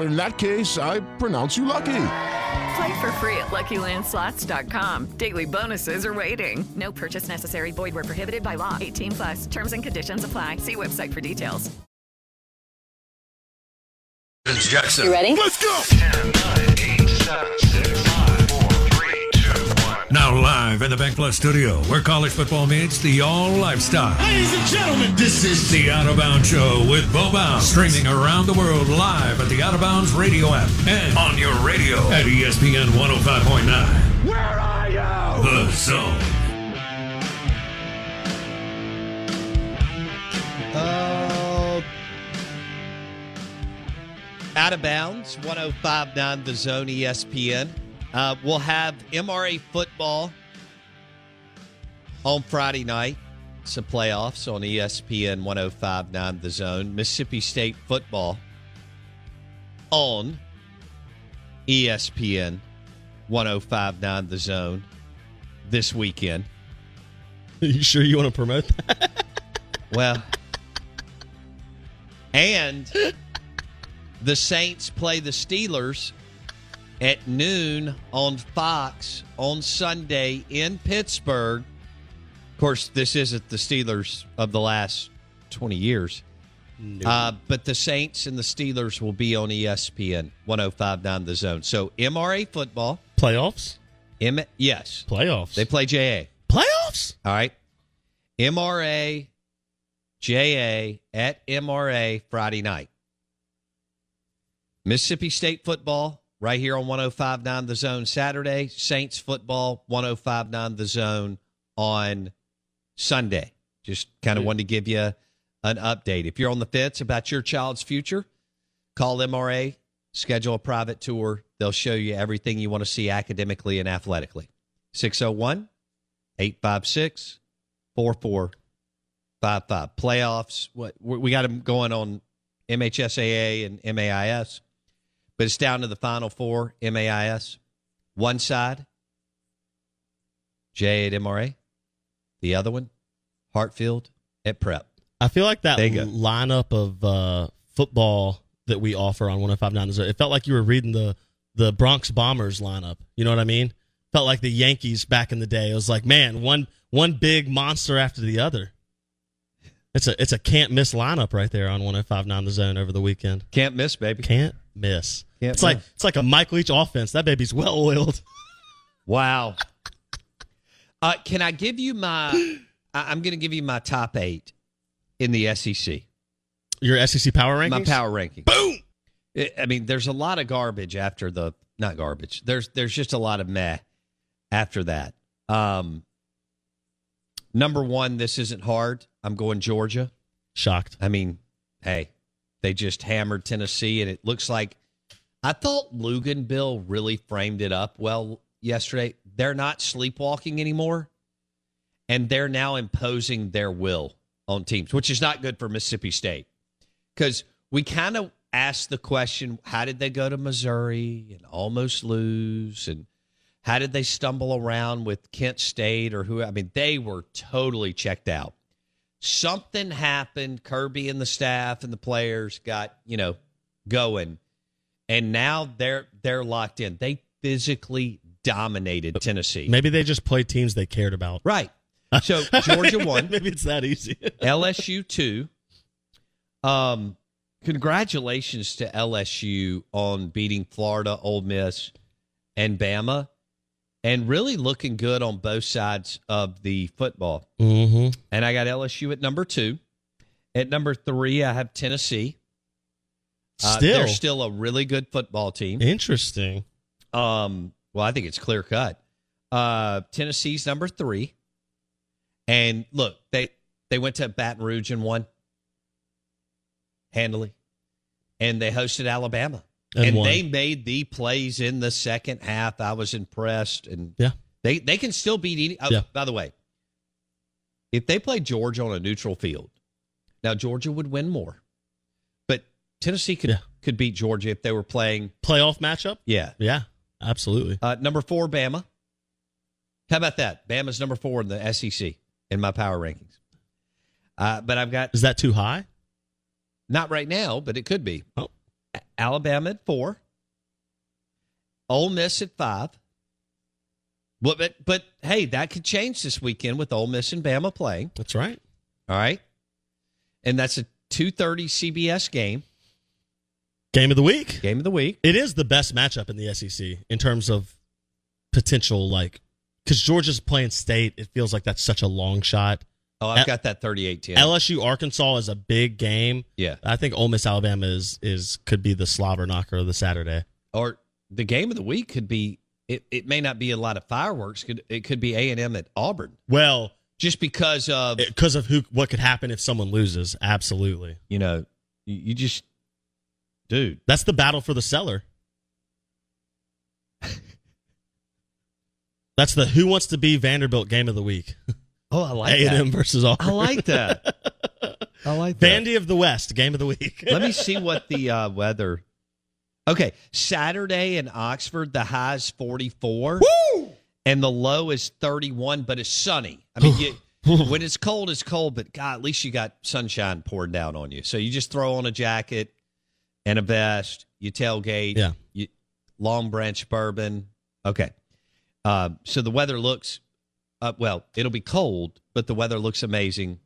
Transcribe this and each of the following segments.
In that case, I pronounce you lucky. Play for free at LuckyLandSlots.com. Daily bonuses are waiting. No purchase necessary. Void where prohibited by law. 18 plus. Terms and conditions apply. See website for details. Vince Jackson. You ready? Let's go! 10, 9, 8, 7, live in the Bank Plus studio, where college football meets the all lifestyle. Ladies and gentlemen, this is The Out of Bounds Show with Bo Bounds, streaming around the world live at the Out of Bounds radio app and on your radio at ESPN 105.9. Where are you? The Zone. Oh. Out of bounds, 1059 the zone ESPN. Uh, we'll have MRA football on Friday night. Some playoffs on ESPN 1059 the zone. Mississippi State football on ESPN 1059 the zone this weekend. you sure you want to promote that? Well, and the Saints play the Steelers at noon on Fox on Sunday in Pittsburgh. Of course, this isn't the Steelers of the last 20 years. Uh, but the Saints and the Steelers will be on ESPN 1059 The Zone. So MRA football. Playoffs? M- yes. Playoffs. They play JA. Playoffs? All right. MRA, JA at MRA Friday night. Mississippi State football right here on 1059 The Zone Saturday. Saints football 1059 The Zone on Sunday. Just kind of wanted to give you an update. If you're on the fence about your child's future, call MRA, schedule a private tour. They'll show you everything you want to see academically and athletically. 601 856 4455. Playoffs. What we got them going on MHSAA and MAIS, but it's down to the final four MAIS. One side, J at MRA. The other one, Hartfield at Prep. I feel like that lineup of uh, football that we offer on 1059 it felt like you were reading the, the Bronx Bombers lineup. You know what I mean? Felt like the Yankees back in the day. It was like, man, one one big monster after the other. It's a it's a can't miss lineup right there on 1059 The Zone over the weekend. Can't miss, baby. Can't miss. Can't it's like it's like a Mike Leach offense. That baby's well oiled. Wow. Uh, can I give you my? I- I'm going to give you my top eight in the SEC. Your SEC power rankings. My power ranking. Boom. I mean, there's a lot of garbage after the not garbage. There's there's just a lot of meh after that. Um, number one, this isn't hard. I'm going Georgia. Shocked. I mean, hey, they just hammered Tennessee, and it looks like I thought Luganville really framed it up well yesterday. They're not sleepwalking anymore, and they're now imposing their will on teams, which is not good for Mississippi State because we kind of asked the question how did they go to Missouri and almost lose? And how did they stumble around with Kent State or who? I mean, they were totally checked out. something happened. Kirby and the staff and the players got you know going, and now they're they're locked in. They physically dominated Tennessee. Maybe they just played teams they cared about. Right. So Georgia won. Maybe it's that easy. LSU two. Um, congratulations to LSU on beating Florida, Ole Miss, and Bama, and really looking good on both sides of the football. mm-hmm. And I got LSU at number two. At number three, I have Tennessee. Uh, Still, they're still a really good football team. interesting. Um, well, I think it's clear cut. Uh, Tennessee's number three, and look, they they went to Baton Rouge and won handily, and they hosted Alabama, And and, they made the plays in the second half. I was impressed, and Yeah. they they can still beat any. Oh, Yeah. By the way, if they play Georgia on a neutral field, now Georgia would win more, but Tennessee could Yeah. could beat Georgia if they were playing. Playoff matchup. Yeah, Yeah, absolutely. uh, number four, Bama. How about that? Bama's number four in the SEC in my power rankings. Uh, but I've got Is that too high? not right now, but it could be. Oh. Alabama at four. Ole Miss at five. But, but but hey, that could change this weekend with Ole Miss and Bama playing. That's right. All right, and that's a two thirty CBS game, Game of the week. game of the week. It is the best matchup in the SEC in terms of potential, like because Georgia's playing State. It feels like that's such a long shot. Oh, I've got that 38-10. LSU Arkansas is a big game. yeah, I think Ole Miss Alabama is is could be the slobber knocker of the Saturday. or the game of the week could be. It, it may not be a lot of fireworks. Could it could be A and M at Auburn Well, just because of because of who what could happen if someone loses. Absolutely, you know you, you just dude that's the battle for the cellar. That's the who wants to be Vanderbilt game of the week. oh I like A and M that versus Auburn. I like that I like that Vandy of the West game of the week. let me see what the uh, weather okay Saturday in Oxford the high is 44 and the low is 31 but it's sunny I mean you, when it's cold it's cold but God at least you got sunshine pouring down on you so you just throw on a jacket and a vest you tailgate Yeah. you, long branch bourbon okay uh, so the weather looks uh, well it'll be cold but the weather looks amazing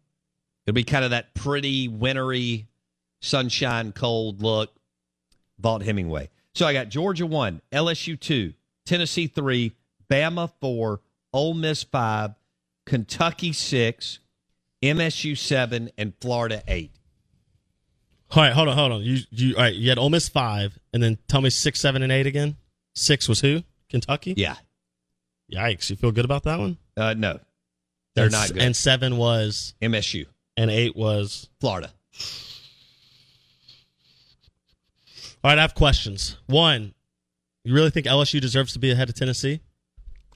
it'll be kind of that pretty wintry sunshine cold look Vault Hemingway. So I got Georgia one, LSU two, Tennessee three, Bama four, Ole Miss five, Kentucky six, MSU seven, and Florida eight. All right, hold on, hold on. You you all right? You had Ole Miss five, and then tell me six, seven, and eight again. Six was who? Kentucky. Yeah, Yikes! You feel good about that one? uh, no, they're and, not good. And seven was, MSU, and eight was. Florida. All right, I have questions. One, you really think LSU deserves to be ahead of Tennessee?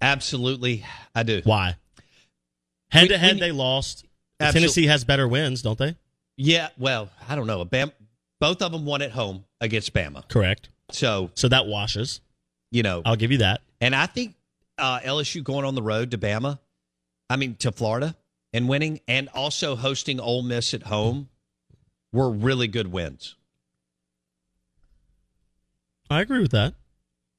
Absolutely, I do. Why? Head to head, they lost. Absol- Tennessee has better wins, don't they? Yeah, well, I don't know. Bam, both of them won at home against Bama. Correct. So So that washes. you know, I'll give you that. And I think uh, LSU going on the road to Bama, I mean to Florida, and winning, and also hosting Ole Miss at home, were really good wins. I agree with that.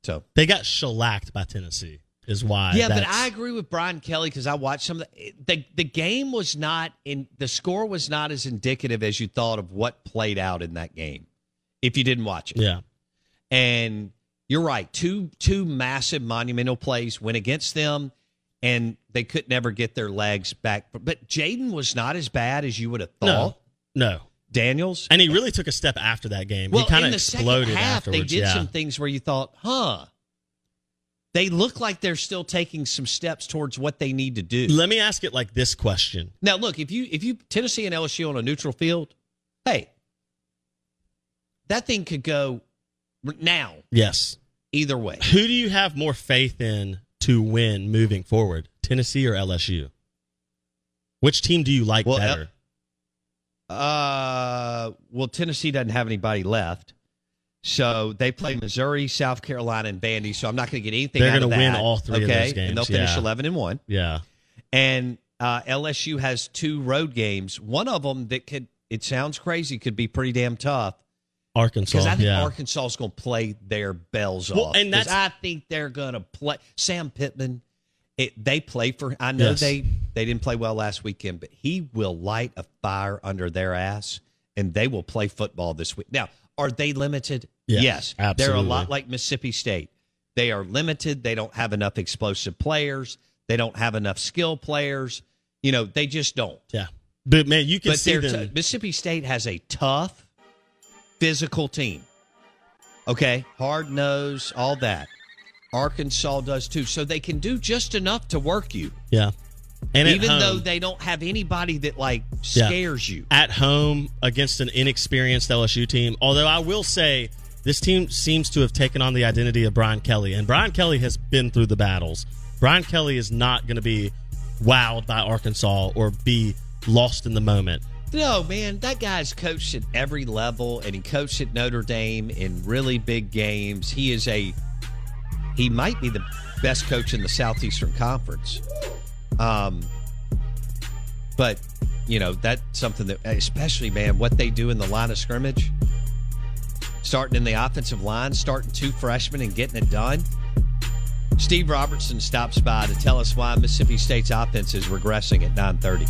So They got shellacked by Tennessee, is why. yeah, but I agree with Brian Kelly because I watched some of the, the the game was not in the score was not as indicative as you thought of what played out in that game if you didn't watch it. Yeah. And you're right. Two two massive monumental plays went against them, and they could never get their legs back. But Jayden was not as bad as you would have thought. No. No. Daniels. And he really took a step after that game. well, he kind of exploded half, afterwards. they did yeah. some things where you thought, huh. They look like they're still taking some steps towards what they need to do. Let me ask it like this question. Now, look, if you if you Tennessee and LSU on a neutral field, hey, that thing could go now Yes. either way. Who do you have more faith in to win moving forward? Tennessee or LSU? Which team do you like Well, better? Uh, well, Tennessee doesn't have anybody left, so they play Missouri, South Carolina, and Vandy. So I'm not going to get anything. They're going to win all three okay? of those games, and they'll finish yeah. 11 and one. yeah. And uh, LSU has two road games. One of them that could, it sounds crazy, could be pretty damn tough. Arkansas. Because I think yeah. Arkansas is going to play their bells Well, off. and that's- I think they're going to play. Sam Pittman, it, they play for. I know Yes. they they didn't play well last weekend, but he will light a fire under their ass, and they will play football this week. Now, are they limited? Yes, yes, they're a lot like Mississippi State. They are limited. They don't have enough explosive players. They don't have enough skill players. You know, they just don't. Yeah. But man, you can But see them. t- Mississippi State has a tough, physical team. Okay, hard nose, all that. Arkansas does too, so they can do just enough to work you, yeah. And even though they don't have anybody that like Yeah. scares you. at home against an inexperienced LSU team. Although I will say this team seems to have taken on the identity of Brian Kelly, and Brian Kelly has been through the battles. Brian Kelly is not going to be wowed by Arkansas or be lost in the moment. No, man, that guy's coached at every level, and he coached at Notre Dame in really big games. He is a he might be the best coach in the Southeastern Conference. Um, but you know that's something that, especially man, what they do in the line of scrimmage, starting in the offensive line, starting two freshmen and getting it done. Steve Robertson stops by to tell us why Mississippi State's offense is regressing at nine thirty.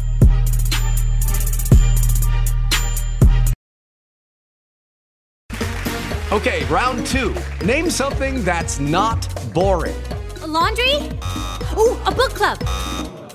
Okay, round two. Name something that's not boring. A laundry? Ooh, a book club.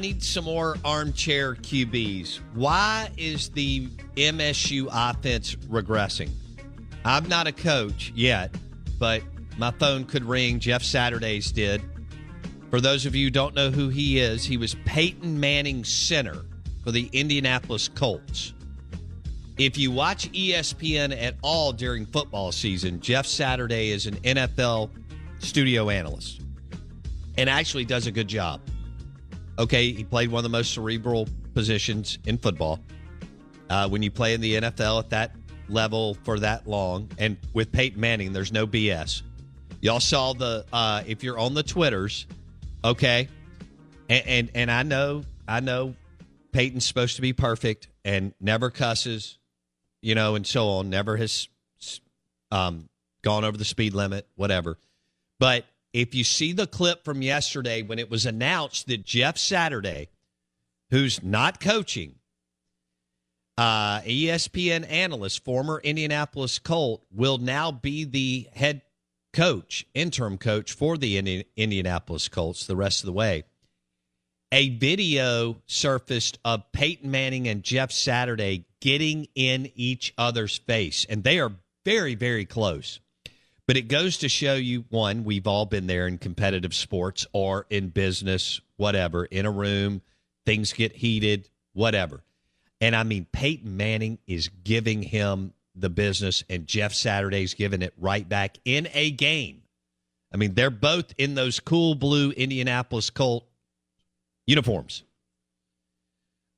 Need some more armchair QBs. Why is the MSU offense regressing? I'm not a coach yet, but my phone could ring. Jeff Saturdays did. For those of you who don't know who he is, he was Peyton Manning's center for the Indianapolis Colts. If you watch ESPN at all during football season, Jeff Saturday is an NFL studio analyst and actually does a good job. Okay, he played one of the most cerebral positions in football. Uh, when you play in the NFL at that level for that long, and with Peyton Manning, there's no BS. Y'all saw the uh, if you're on the Twitters, okay, and, and and I know I know Peyton's supposed to be perfect and never cusses, you know, and so on. Never has um, gone over the speed limit, whatever. But if you see the clip from yesterday when it was announced that Jeff Saturday, who's not coaching, uh, ESPN analyst, former Indianapolis Colt, will now be the head coach, interim coach for the Indi- Indianapolis Colts the rest of the way. A video surfaced of Peyton Manning and Jeff Saturday getting in each other's face, and they are very, very close. But it goes to show you one, we've all been there in competitive sports or in business, whatever, in a room, things get heated, whatever. And I mean, Peyton Manning is giving him the business, and Jeff Saturday's giving it right back in a game. I mean, they're both in those cool blue Indianapolis Colt uniforms.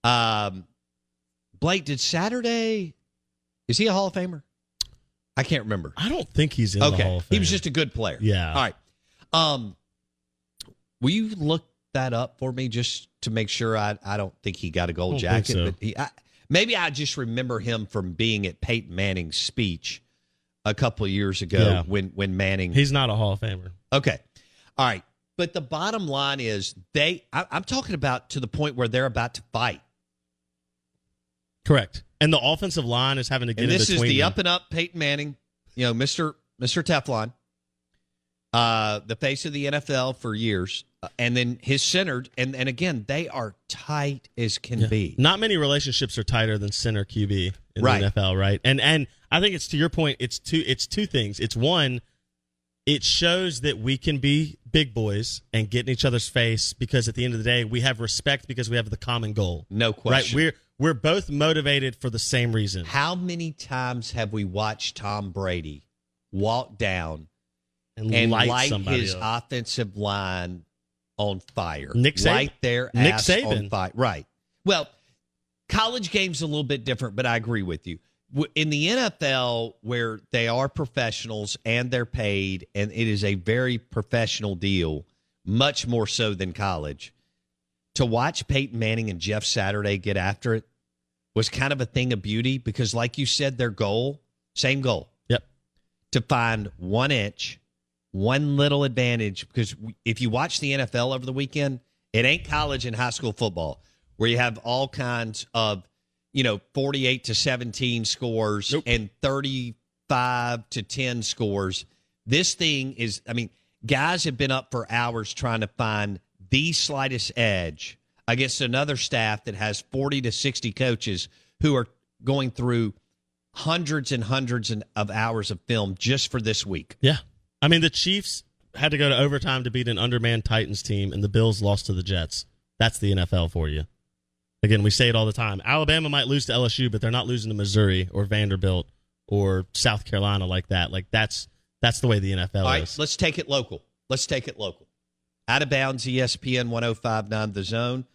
Um, Blake, did Saturday, is he a Hall of Famer? I can't remember. I don't think he's in okay. the Hall of Fame. He was just a good player. Yeah. All right. Um, will you look that up for me just to make sure I I don't think he got a gold jacket, so. but he, I, maybe I just remember him from being at Peyton Manning's speech a couple years ago Yeah. when when Manning He's not a Hall of Famer. Okay. All right. But the bottom line is they I, I'm talking about to the point where they're about to fight. Correct. And the offensive line is having to get And this is the them. up and up Peyton Manning, you know, Mr. Mr. Teflon, uh, the face of the NFL for years. Uh, and then his centered and, and again, they are tight as can Yeah. be. Not many relationships are tighter than center QB in Right. the NFL, right? And and I think it's to your point. It's two. It's two things. It's one. It shows that we can be big boys and get in each other's face because at the end of the day, we have respect because we have the common goal. No question. Right? We're we're both motivated for the same reason. How many times have we watched Tom Brady walk down And, and light, light his up. offensive line on fire. Nick Saban. Light their Nick Saban. on fire. Right. Well, college games a little bit different, but I agree with you. In the NFL, where they are professionals and they're paid, and it is a very professional deal, much more so than college. To watch Peyton Manning and Jeff Saturday get after it was kind of a thing of beauty because, like you said, their goal, same goal, Yep. to find one inch, one little advantage. Because if you watch the NFL over the weekend, it ain't college and high school football where you have all kinds of, you know, 48 to 17 scores and 35 to 10 scores. This thing is, I mean, guys have been up for hours trying to find the slightest edge against another staff that has 40 to 60 coaches who are going through hundreds and hundreds of hours of film just for this week. Yeah. I mean, the Chiefs had to go to overtime to beat an undermanned Titans team, and the Bills lost to the Jets. That's the NFL for you. Again, we say it all the time. Alabama might lose to LSU, but they're not losing to Missouri or Vanderbilt or South Carolina like that. Like that's that's the way the NFL All right, is. let's take it local. Let's take it local. Out of bounds, ESPN 1059 The Zone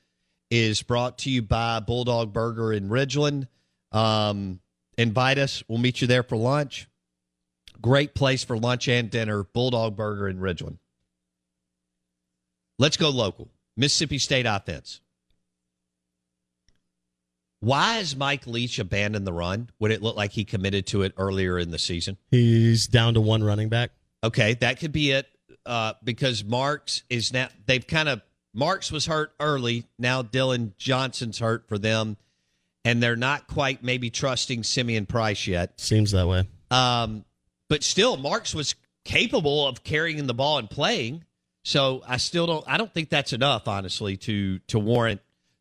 is brought to you by Bulldog Burger in Ridgeland. Um, invite us. We'll meet you there for lunch. Great place for lunch and dinner. Bulldog Burger in Ridgeland. Let's go local. Mississippi State offense. Why has Mike Leach abandoned the run Would it look like he committed to it earlier in the season? He's down to one running back. Okay, that could be it. Uh, because Marks is now they've kind of Marks was hurt early. Now Dillon Johnson's hurt for them, and they're not quite maybe trusting Simeon Price yet. Seems that way. Um, but still, Marks was capable of carrying the ball and playing. So I still don't. I don't think that's enough, honestly, to to warrant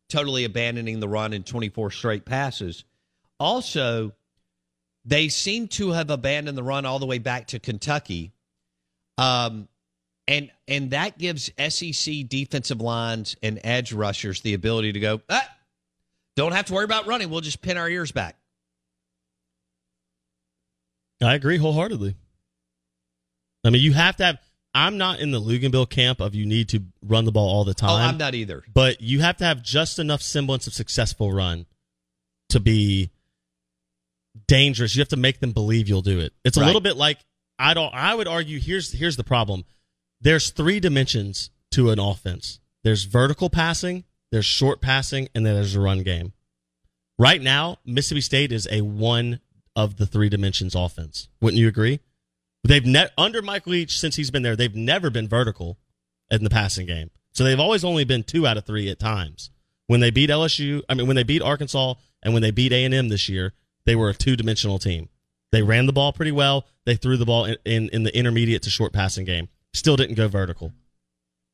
totally abandoning the run in 24 straight passes. Also, they seem to have abandoned the run all the way back to Kentucky. Um, and and that gives SEC defensive lines and edge rushers the ability to go, ah, don't have to worry about running. We'll just pin our ears back. I agree wholeheartedly. I mean, you have to have. I'm not in the Luganville camp of you need to run the ball all the time. Oh, I'm not either. But you have to have just enough semblance of successful run to be dangerous. You have to make them believe you'll do it. It's a Right. little bit like I don't. I would argue here's here's the problem. There's three dimensions to an offense. There's vertical passing, there's short passing, and then there's a run game. Right now, Mississippi State is a one of the three dimensions offense. Wouldn't you agree? They've ne- under Mike Leach since he's been there, they've never been vertical in the passing game. So they've always only been two out of three at times. When they beat LSU, I mean when they beat Arkansas and when they beat A and M this year, they were a two dimensional team. They ran the ball pretty well. They threw the ball in, in, in the intermediate to short passing game. Still didn't go vertical.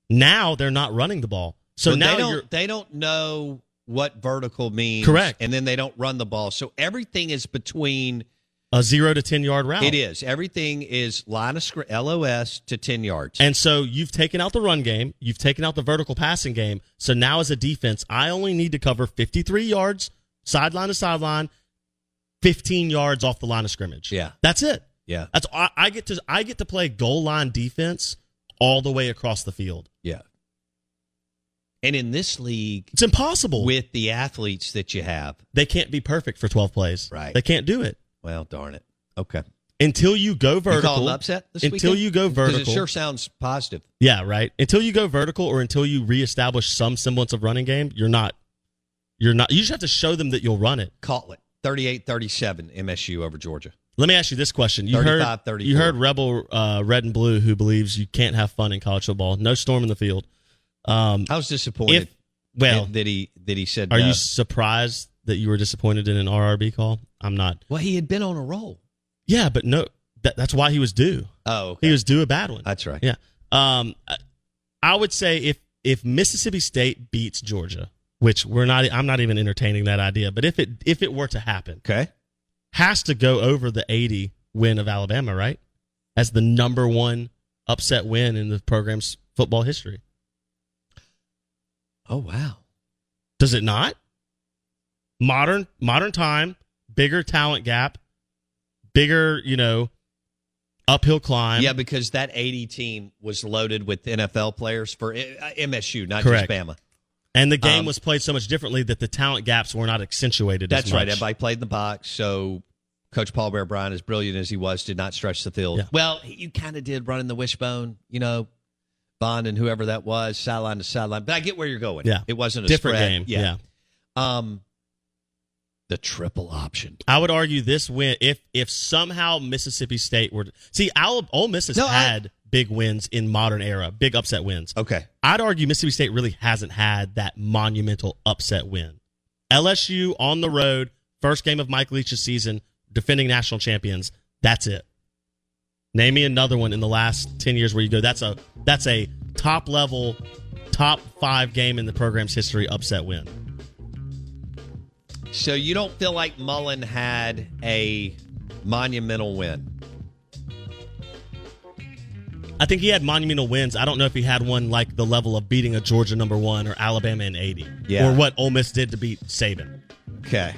Now they're not running the ball. So But now they don't they don't know what vertical means. Correct. And then they don't run the ball. So everything is between a zero to ten yard route. it is. Everything is line of script LOS to ten yards. And so you've taken out the run game, you've taken out the vertical passing game. So now as a defense, I only need to cover 53 yards sideline to sideline, 15 yards off the line of scrimmage. Yeah. That's it. Yeah. That's I, I get to I get to play goal line defense all the way across the field. Yeah. And in this league, It's impossible. with the athletes that you have. they can't be perfect for 12 plays. Right. They can't do it. Well, darn it. Okay. until you go vertical. call an upset this until weekend? you go 'Cause vertical. it sure sounds positive. Yeah, right. Until you go vertical or until you reestablish some semblance of running game, you're not. You're not. You just have to show them that you'll run it. Call it 38-37 MSU over Georgia. Let me ask you this question: You heard 34. you heard Rebel uh, Red and Blue, who believes you can't have fun in college football. No storm in the field. Um, I was disappointed. If- well, that he that he said. are no. you surprised that you were disappointed in an RRB call? I'm not. Well, he had been on a roll. Yeah, but no, that, that's why he was due. Oh, okay. He was due a bad one. That's right. Yeah. Um, I- I would say if if Mississippi State beats Georgia, which we're not, I'm not even entertaining that idea. But if it if it were to happen, okay, has to go over the 80 win of Alabama, right? As the number one upset win in the program's football history. Oh wow. Does it not? Modern modern time, bigger talent gap, bigger, you know, uphill climb. Yeah, because that 80 team was loaded with NFL players for MSU, not Correct. just Bama. And the game Um, was played so much differently that the talent gaps were not accentuated That's as much. right. Everybody played in the box. So Coach Paul Bear Bryant, as brilliant as he was, did not stretch the field. Yeah. Well, you kind of did running the wishbone, you know, Bond and whoever that was, sideline to sideline. But I get where you're going. Yeah. It wasn't a Different spread. game. Yeah. Um, the triple option. I would argue this win if if somehow Mississippi State were see Al, Ole Miss has No, I- had big wins in modern era, big upset wins. Okay. I'd argue Mississippi State really hasn't had that monumental upset win. LSU on the road, first game of Mike Leach's season, defending national champions. That's it. Name me another one in the last ten years where you go. That's a that's a top level, top five game in the program's history upset win. So you don't feel like Mullen had a monumental win? I think he had monumental wins. I don't know if he had one like the level of beating a Georgia number one or Alabama in eighty, Yeah. or what Ole Miss did to beat Saban. Okay.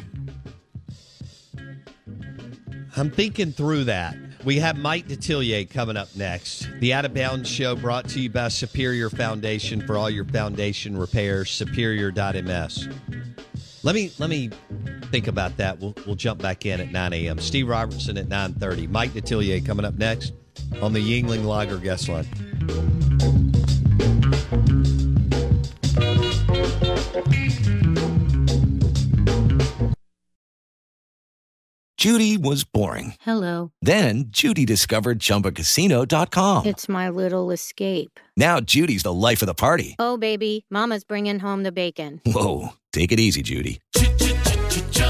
I'm thinking through that. We have Mike Detillier coming up next. The Out of Bounds Show brought to you by Superior Foundation for all your foundation repairs, superior.ms. Let me let me think about that. We'll we'll jump back in at 9 a.m. Steve Robertson at 9:30. Mike Detillier coming up next on the Yuengling Lager guest line. Judy was boring. Hello. Then Judy discovered ChumbaCasino.com. It's my little escape. Now Judy's the life of the party. Oh, baby, Mama's bringing home the bacon. Whoa, take it easy, Judy.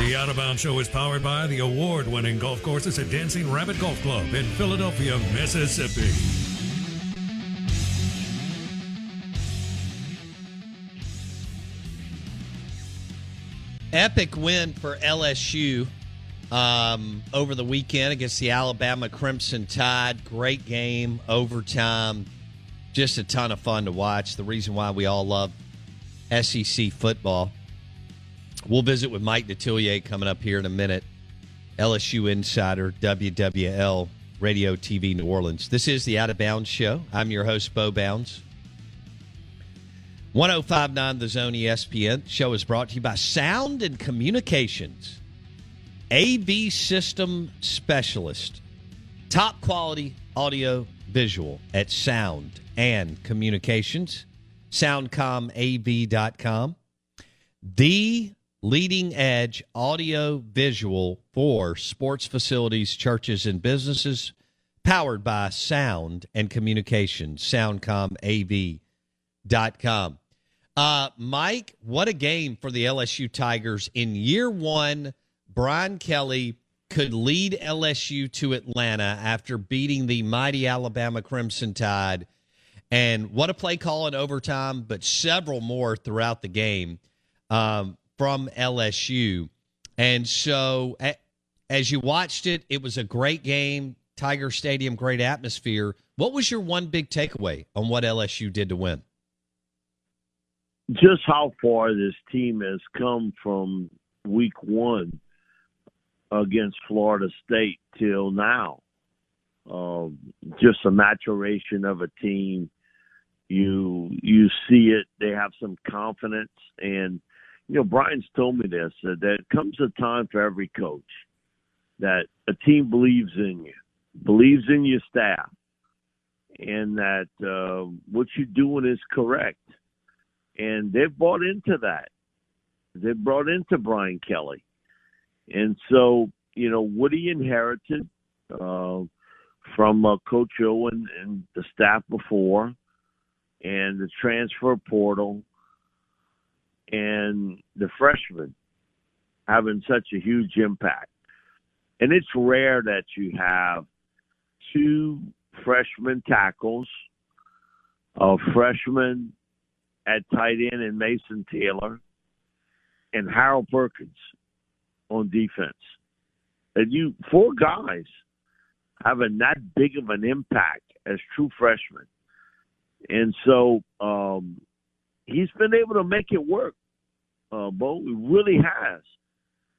The Out of Bounds Show is powered by the award winning golf courses at Dancing Rabbit Golf Club in Philadelphia, Mississippi. Epic win for LSU um, over the weekend against the Alabama Crimson Tide. Great game, overtime, just a ton of fun to watch. The reason why we all love SEC football. We'll visit with Mike Detillier coming up here in a minute. LSU Insider, WWL Radio TV New Orleans. This is the Out of Bounds Show. I'm your host, Bo Bounds. 1059 The Zone ESPN show is brought to you by Sound and Communications. AV System Specialist. Top quality audio visual at Sound and Communications. SoundcomAV.com. The leading edge audio visual for sports facilities, churches, and businesses. Powered by Sound and Communications. SoundcomAV.com. Uh, Mike, what a game for the LSU Tigers. In year one, Brian Kelly could lead LSU to Atlanta after beating the mighty Alabama Crimson Tide. And what a play call in overtime, but several more throughout the game um, from LSU. And so, as you watched it, it was a great game. Tiger Stadium, great atmosphere. What was your one big takeaway on what LSU did to win? just how far this team has come from week one against Florida State till now. Um, just a maturation of a team. You you see it. They have some confidence, and you know Brian's told me this that there comes a time for every coach that a team believes in you, believes in your staff, and that uh, what you're doing is correct and they've bought into that. They've brought into Brian Kelly, and so you know what he inherited uh, from uh, Coach Owen and the staff before, and the transfer portal, and the freshmen having such a huge impact. And it's rare that you have two freshman tackles, a freshman at tight end and Mason Taylor and Harold Perkins on defense. And you four guys having that big of an impact as true freshmen. And so um, he's been able to make it work. Uh, Bo, he really has.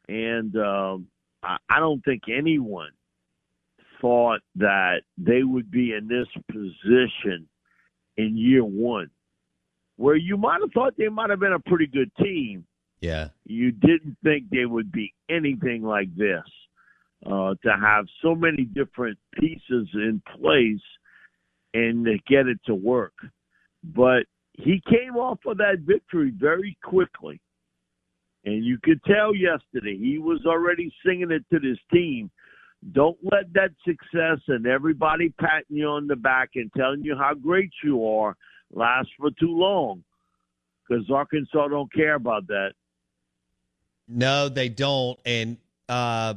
And um, I, I don't think anyone thought that they would be in this position in year one where you might have thought they might have been a pretty good team. Yeah. You didn't think they would be anything like this. Uh, to have so many different pieces in place and to get it to work. But he came off of that victory very quickly. And you could tell yesterday he was already singing it to this team. Don't let that success and everybody patting you on the back and telling you how great you are last for too long because Arkansas don't care about that. No, they don't. And uh,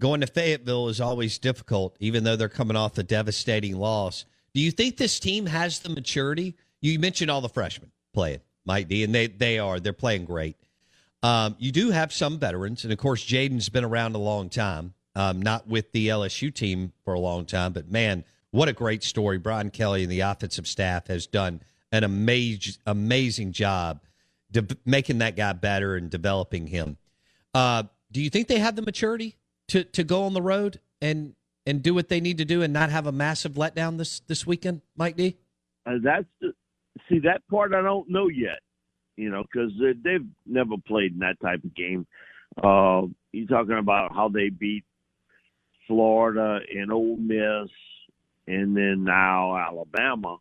going to Fayetteville is always difficult, even though they're coming off a devastating loss. Do you think this team has the maturity? You mentioned all the freshmen playing, Mike D, and they, they are. They're playing great. Um, you do have some veterans, and of course, Jayden's been around a long time, um, not with the LSU team for a long time, but man, what a great story. Brian Kelly and the offensive staff has done an amazing, amazing job de- making that guy better and developing him. Uh, do you think they have the maturity to, to go on the road and, and do what they need to do and not have a massive letdown this, this weekend, Mike D? Uh, that's the, see that part I don't know yet, you know, because they've never played in that type of game. Uh, you're talking about how they beat Florida and Ole Miss and then now Alabama.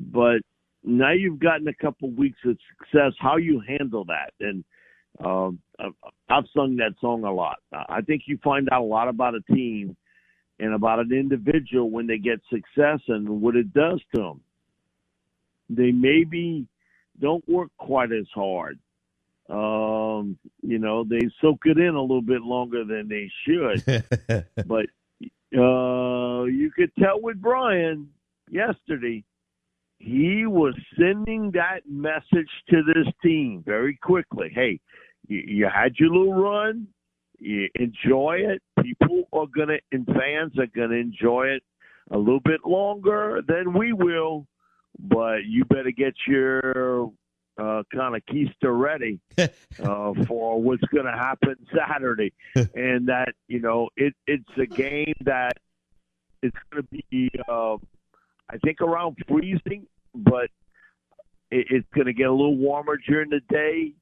But now you've gotten a couple weeks of success. How you handle that, and um, I've sung that song a lot. I think you find out a lot about a team and about an individual when they get success and what it does to them. They maybe don't work quite as hard. Um, you know, they soak it in a little bit longer than they should. but uh, you could tell with Brian yesterday, he was sending that message to this team very quickly. Hey, you, you had your little run. You enjoy it. People are gonna, and fans are gonna enjoy it a little bit longer than we will. But you better get your uh, kind of keister ready uh, for what's going to happen Saturday, and that you know it it's a game that it's going to be uh, I think around freezing, but it, it's going to get a little warmer during the day.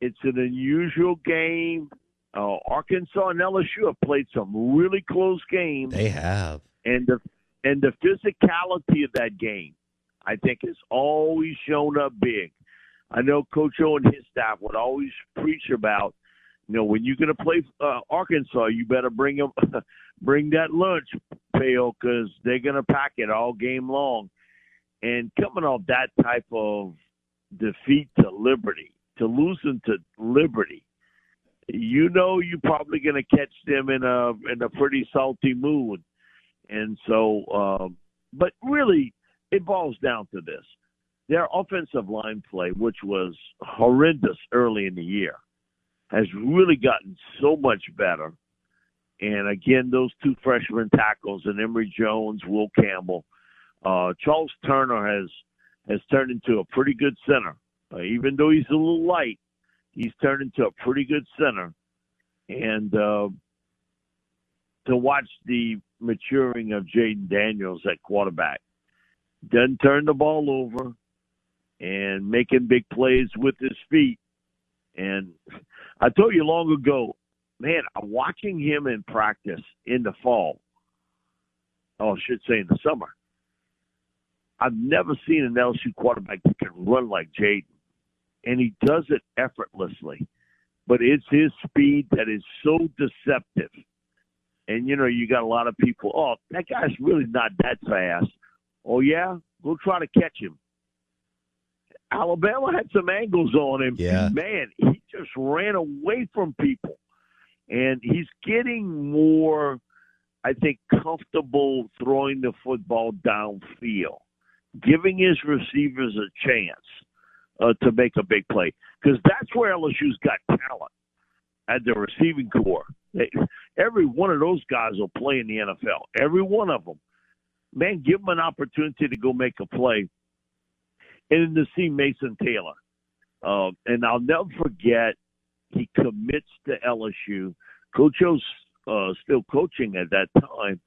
It's an unusual game. Uh, Arkansas and LSU have played some really close games, They have. and the and the physicality of that game, I think, has always shown up big. I know Coach O and his staff would always preach about, you know, when you're going to play uh, Arkansas, you better bring them, bring that lunch pail because they're going to pack it all game long. And coming off that type of defeat to Liberty, to losing to Liberty, you know you're probably going to catch them in a in a pretty salty mood. And so, um, but really, it boils down to this: their offensive line play, which was horrendous early in the year, has really gotten so much better. And again, those two freshman tackles, and Emery Jones, Will Campbell, uh, Charles Turner has has turned into a pretty good center. Uh, even though he's a little light, he's turned into a pretty good center. And uh, to watch the maturing of Jayden Daniels at quarterback, doesn't turn the ball over, and making big plays with his feet. And I told you long ago, man, watching him in practice in the fall, oh, I should say in the summer, I've never seen an LSU quarterback that can run like Jayden. And he does it effortlessly. But it's his speed that is so deceptive. And, you know, you got a lot of people, oh, that guy's really not that fast. Oh, yeah? Go try to catch him. Alabama had some angles on him. Yeah. Man, he just ran away from people. And he's getting more, I think, comfortable throwing the football downfield, giving his receivers a chance uh, to make a big play. Because that's where LSU's got talent at the receiving corps. They, every one of those guys will play in the NFL. Every one of them. Man, give him an opportunity to go make a play and to see Mason Taylor. Uh, and I'll never forget, he commits to LSU. Coach O's uh, still coaching at that time.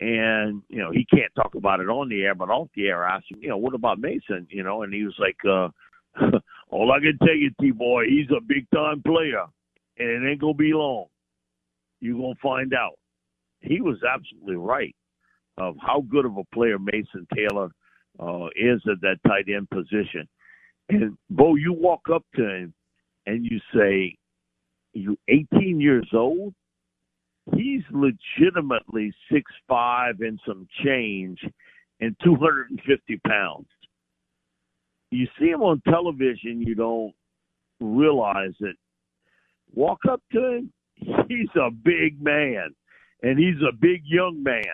And, you know, he can't talk about it on the air, but off the air, I asked him, you know, what about Mason? You know, and he was like, uh, all I can tell you, T boy, he's a big time player, and it ain't to be long. You're to find out. He was absolutely right of how good of a player Mason Taylor uh, is at that tight end position. And Bo, you walk up to him and you say, "You 18 years old? He's legitimately six five and some change, and 250 pounds. You see him on television, you don't realize it. Walk up to him, he's a big man, and he's a big young man,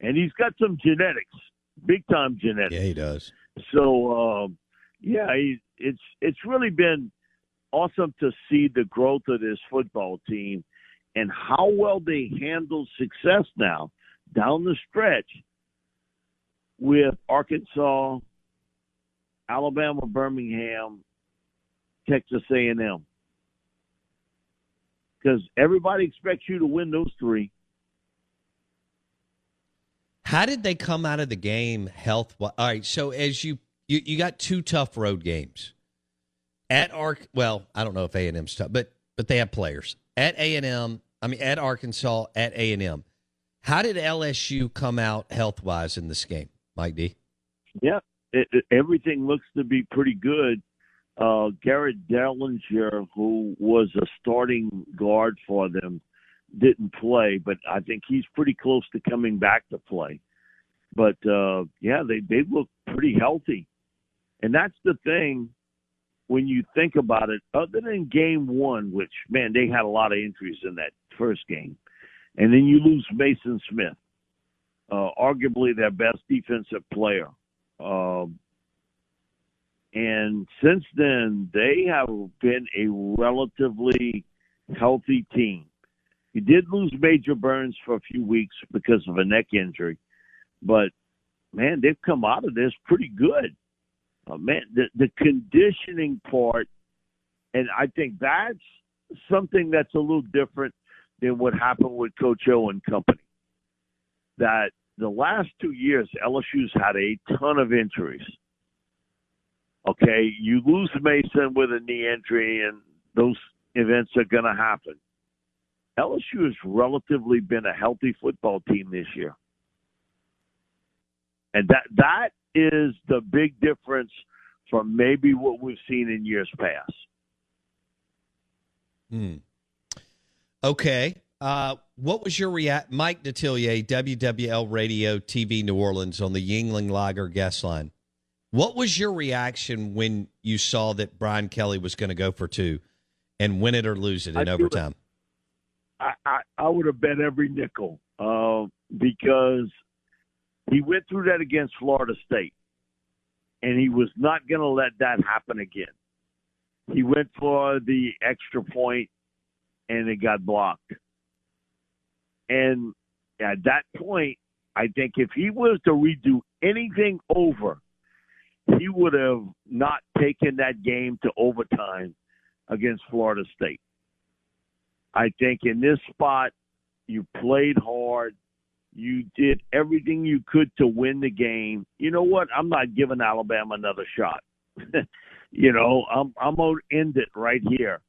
and he's got some genetics, big time genetics. Yeah, he does. So, um, yeah, he, it's it's really been awesome to see the growth of this football team and how well they handle success now down the stretch with Arkansas, Alabama, Birmingham, Texas A&M. Because everybody expects you to win those three. How did they come out of the game health? All right, so as you you, you got two tough road games at Ark. Well, I don't know if A and M's tough, but but they have players at A and M. I mean, at Arkansas, at A and M. How did LSU come out health wise in this game, Mike D? Yeah, it, it, everything looks to be pretty good. Uh, Garrett Dellinger, who was a starting guard for them, didn't play, but I think he's pretty close to coming back to play. But uh, yeah, they they look pretty healthy, and that's the thing when you think about it. Other than game one, which man, they had a lot of injuries in that first game, and then you lose Maason Smith, uh, arguably their best defensive player. Um, and since then, they have been a relatively healthy team. He did lose Major Burns for a few weeks because of a neck injury, but man, they've come out of this pretty good. Uh, man, the the conditioning part, and I think that's something that's a little different than what happened with Coach O and company. That the last two years, LSU's had a ton of injuries, Okay, you lose Mason with a knee injury, and those events are going to happen. LSU has relatively been a healthy football team this year, and that that is the big difference from maybe what we've seen in years past. Hmm. Okay. Uh, what was your react, Mike Detillier, WWL Radio TV New Orleans on the Yuengling Lager guest line? What was your reaction when you saw that Brian Kelly was going to go for two and win it or lose it in I overtime? I, I, I would have bet every nickel uh, because he went through that against Florida State, and he was not going to let that happen again. He went for the extra point, and it got blocked. And at that point, I think if he was to redo anything over, he would have not taken that game to overtime against Florida State. I think in this spot, you played hard. You did everything you could to win the game. You know what? I'm not giving Alabama another shot. you know, I'm I'm gonna end it right here.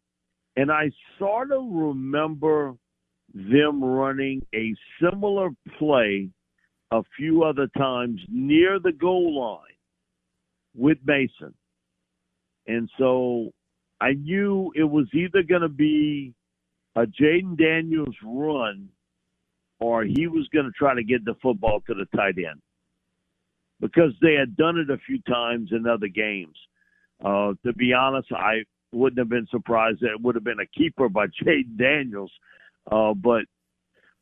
And I sort of remember them running a similar play a few other times near the goal line with Mason. And so I knew it was either going to be a Jayden Daniels run or he was going to try to get the football to the tight end because they had done it a few times in other games. Uh, to be honest, I wouldn't have been surprised that it would have been a keeper by Jayden Daniels. Uh, but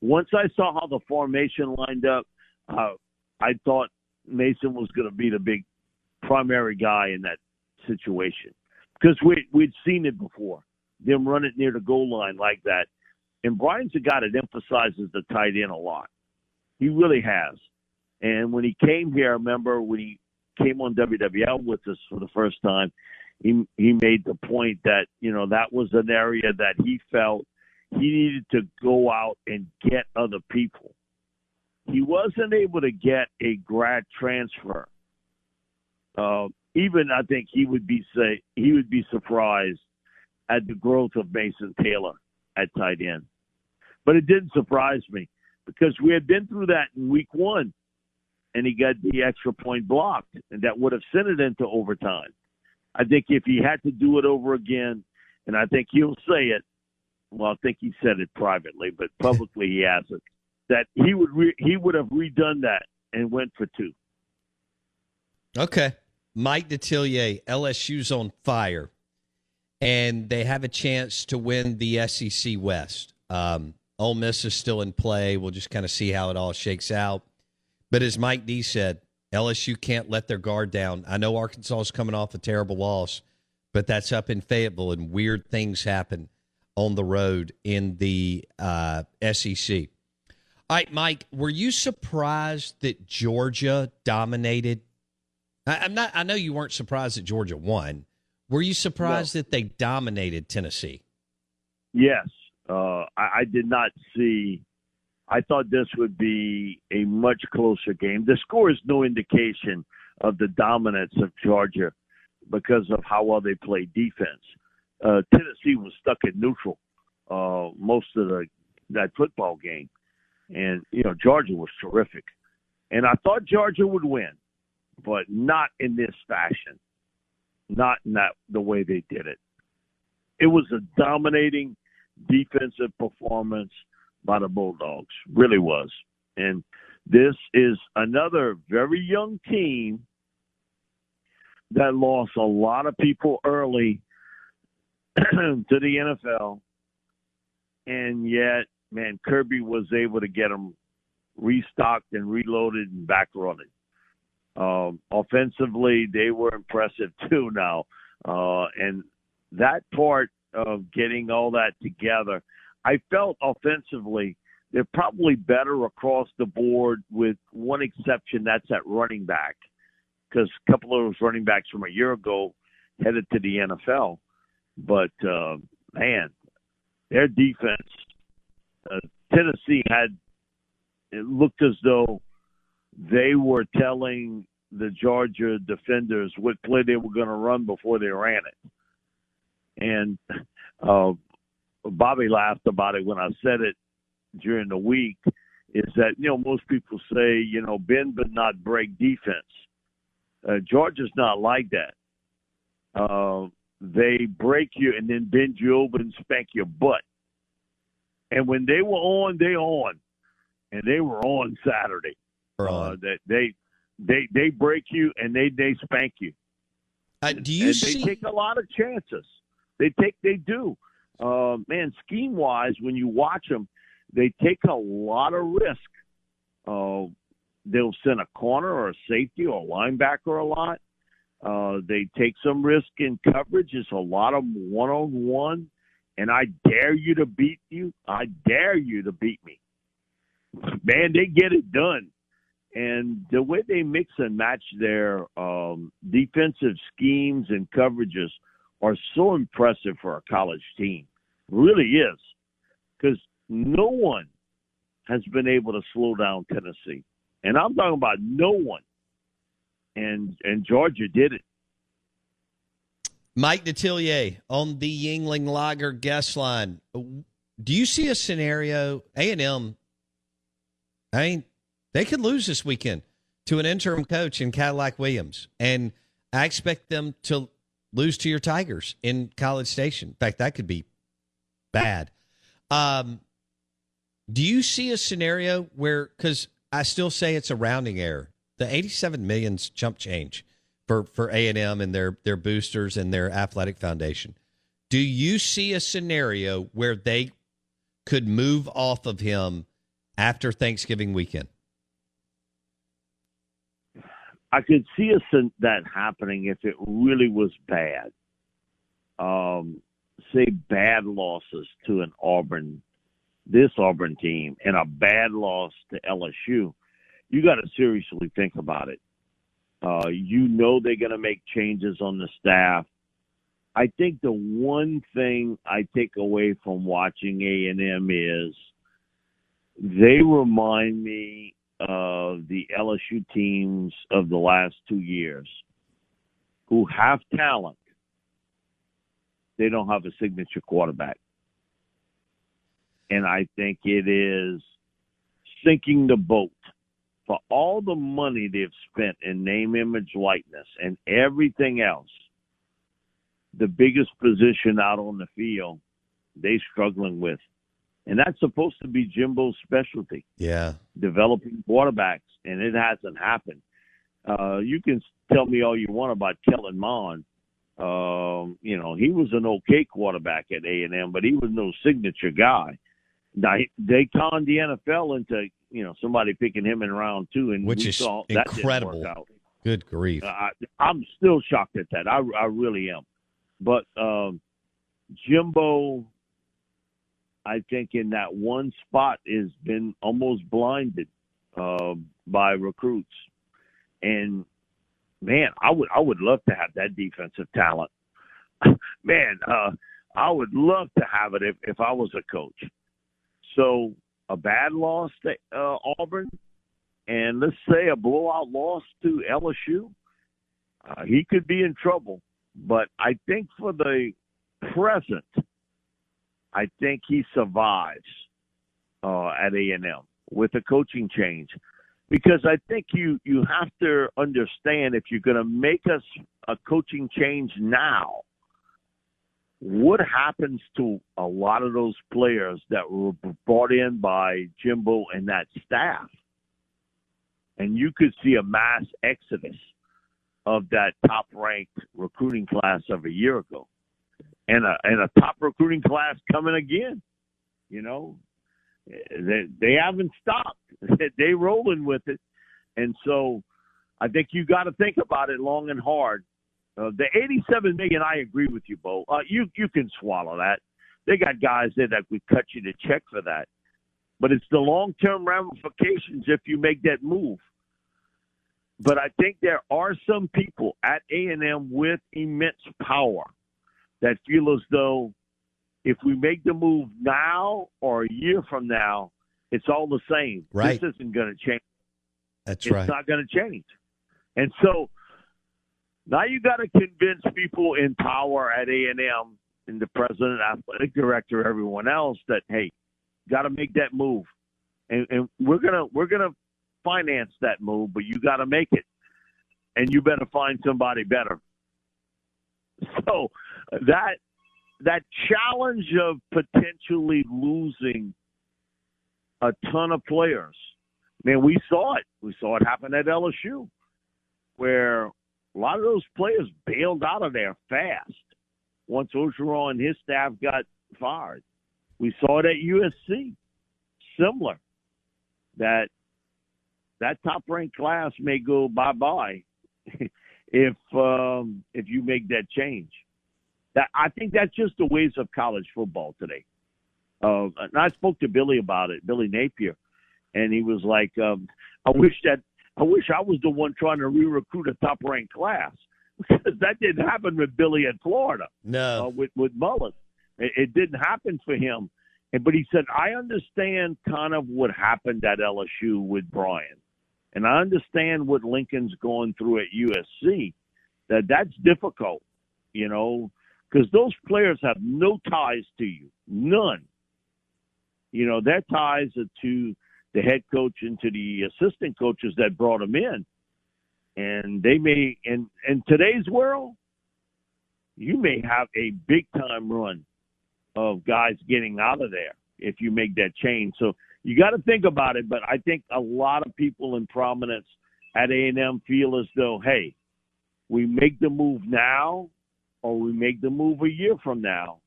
once I saw how the formation lined up, uh, I thought Mason was going to be the big primary guy in that situation because we we'd seen it before. Them run it near the goal line like that, and Brian's a guy that emphasizes the tight end a lot. He really has. And when he came here, I remember when he came on WWL with us for the first time, he he made the point that you know that was an area that he felt he needed to go out and get other people. He wasn't able to get a grad transfer. Uh, even I think he would be say he would be surprised at the growth of Mason Taylor at tight end. But it didn't surprise me because we had been through that in week one and he got the extra point blocked and that would have sent it into overtime. I think if he had to do it over again, and I think he'll say it, well, I think he said it privately, but publicly he hasn't, that he would re- he would have redone that and went for two. Okay. Mike Detillier, LSU's on fire, and they have a chance to win the SEC West. Um, Ole Miss is still in play. We'll just kind of see how it all shakes out. But as Mike D said, LSU can't let their guard down. I know Arkansas is coming off a terrible loss, but that's up in Fayetteville, and weird things happen on the road in the uh, SEC. All right, Mike, were you surprised that Georgia dominated I, am not. I know you weren't surprised that Georgia won. Were you surprised no. that they dominated Tennessee? Yes, uh, I, I did not see. I thought this would be a much closer game. The score is no indication of the dominance of Georgia because of how well they played defense. Uh, Tennessee was stuck in neutral uh, most of the that football game, and you know Georgia was terrific, and I thought Georgia would win but not in this fashion, not in that the way they did it. It was a dominating defensive performance by the Bulldogs, really was. And this is another very young team that lost a lot of people early to the NFL, and yet, man, Kirby was able to get them restocked and reloaded and back running. Um, offensively, they were impressive too now. Uh, and that part of getting all that together, I felt offensively they're probably better across the board with one exception that's at running back because a couple of those running backs from a year ago headed to the NFL. But uh, man, their defense, uh, Tennessee had it looked as though they were telling the Georgia defenders what play they were going to run before they ran it. And uh, Bobby laughed about it when I said it during the week. Is that you know most people say you know bend but not break defense. Uh, Georgia's not like that. Uh, they break you and then bend you over and spank your butt. And when they were on, they on, and they were on Saturday. Uh, that they they they break you and they they spank you. Uh, do you and see? They take a lot of chances. They take they do. Uh, man, scheme wise, when you watch them, they take a lot of risk. Uh, they'll send a corner or a safety or a linebacker a lot. Uh, they take some risk in coverage. It's a lot of one on one. And I dare you to beat you. I dare you to beat me. Man, they get it done. And the way they mix and match their um, defensive schemes and coverages are so impressive for a college team. Really is. Because no one has been able to slow down Tennessee. And I'm talking about no one. And and Georgia did it. Mike Detillier on the Yuengling Lager guest line. Do you see a scenario? A and M. I mean, they could lose this weekend to an interim coach in Cadillac Williams, and I expect them to lose to your Tigers in College Station. In fact, that could be bad. Um, do you see a scenario where? Because I still say it's a rounding error. The eighty-seven millions jump change for for A and M and their their boosters and their athletic foundation. Do you see a scenario where they could move off of him after Thanksgiving weekend? I could see us that happening if it really was bad. Um, say bad losses to an Auburn, this Auburn team, and a bad loss to LSU. You got to seriously think about it. Uh, you know they're going to make changes on the staff. I think the one thing I take away from watching A and M is they remind me of the LSU teams of the last two years who have talent. They don't have a signature quarterback. And I think it is sinking the boat for all the money they've spent in name, image, likeness, and everything else. The biggest position out on the field, they're struggling with and that's supposed to be Jimbo's specialty. Yeah. Developing quarterbacks, and it hasn't happened. Uh, you can tell me all you want about Kellen Mond. Um, you know, he was an okay quarterback at A and M, but he was no signature guy. Now, they conned the NFL into you know somebody picking him in round two, and Which is saw incredible. Good grief. Uh, I, I'm still shocked at that. I, I really am. But um, Jimbo, I think in that one spot has been almost blinded uh, by recruits. And man, I would I would love to have that defensive talent. man, uh, I would love to have it if, if I was a coach. So a bad loss to uh, Auburn, and let's say a blowout loss to LSU, uh, he could be in trouble. But I think for the present, I think he survives uh, at A and M with a coaching change, because I think you you have to understand if you're going to make us a coaching change now, what happens to a lot of those players that were brought in by Jimbo and that staff, and you could see a mass exodus of that top ranked recruiting class of a year ago and a and a top recruiting class coming again. You know, they they haven't stopped. they rolling with it, and so I think you got to think about it long and hard. Uh, the eighty-seven million, I agree with you, Bo. Uh, you you can swallow that. They got guys there that would cut you the check for that, but it's the long-term ramifications if you make that move. But I think there are some people at A and M with immense power that feel as though if we make the move now or a year from now, it's all the same. Right. This isn't going to change. That's it's right. It's not going to change. And so now you got to convince people in power at A and M and the president, athletic director, everyone else that hey, got to make that move, and, and we're gonna we're gonna finance that move, but you got to make it, and you better find somebody better. So that that challenge of potentially losing a ton of players. Man, we saw it. We saw it happen at LSU, where a lot of those players bailed out of there fast once Orgeron and his staff got fired. We saw it at USC. Similar. That that top ranked class may go bye bye if um, if you make that change. That I think that's just the ways of college football today. Uh, and I spoke to Billy about it, Billy Napier, and he was like, um, "I wish that I wish I was the one trying to re-recruit a top-ranked class because that didn't happen with Billy at Florida. No, uh, with with Mullen, it, it didn't happen for him. And but he said, I understand kind of what happened at LSU with Brian, and I understand what Lincoln's going through at USC. That that's difficult, you know, because those players have no ties to you, none. You know, their ties are to the head coach and to the assistant coaches that brought them in. And they may, in, in today's world, you may have a big time run of guys getting out of there if you make that change. So you got to think about it. But I think a lot of people in prominence at A&M feel as though, hey, we make the move now or we make the move a year from now,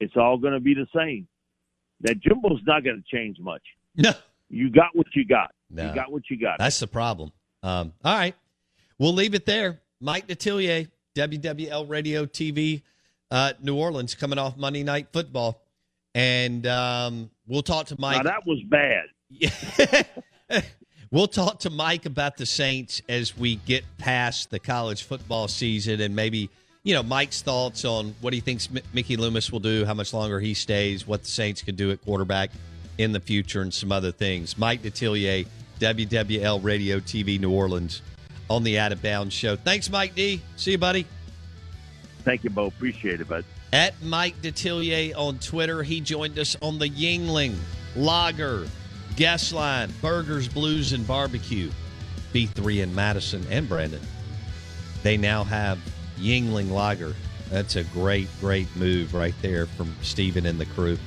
it's all going to be the same. That Jimbo's not going to change much. No. You got what you got. No. You got what you got. That's the problem. Um, all right. We'll leave it there. Mike Detillier, WWL Radio TV, uh, New Orleans, coming off Monday Night Football. And um, we'll talk to Mike. Now, that was bad. we'll talk to Mike about the Saints as we get past the college football season and maybe – you know, Mike's thoughts on what he thinks Mickey Loomis will do, how much longer he stays, what the Saints could do at quarterback in the future, and some other things. Mike Detillier, WWL Radio TV New Orleans on the Out of Bounds show. Thanks, Mike D. See you, buddy. Thank you, Bo. Appreciate it, bud. At Mike Detillier on Twitter, he joined us on the Yuengling Lager guest line, Burgers, Blues, and Barbecue. B3 in Madison and Brandon. They now have Yuengling Lager. That's a great, great move right there from Steven and the crew.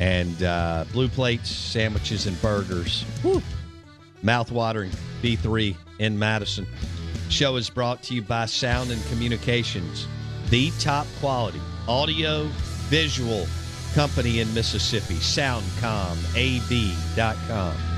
And uh, blue plates, sandwiches, and burgers. Woo. Mouth-watering. B3 in Madison. Show is brought to you by Sound and Communications, the top quality audio visual company in Mississippi. SoundcomAV.com.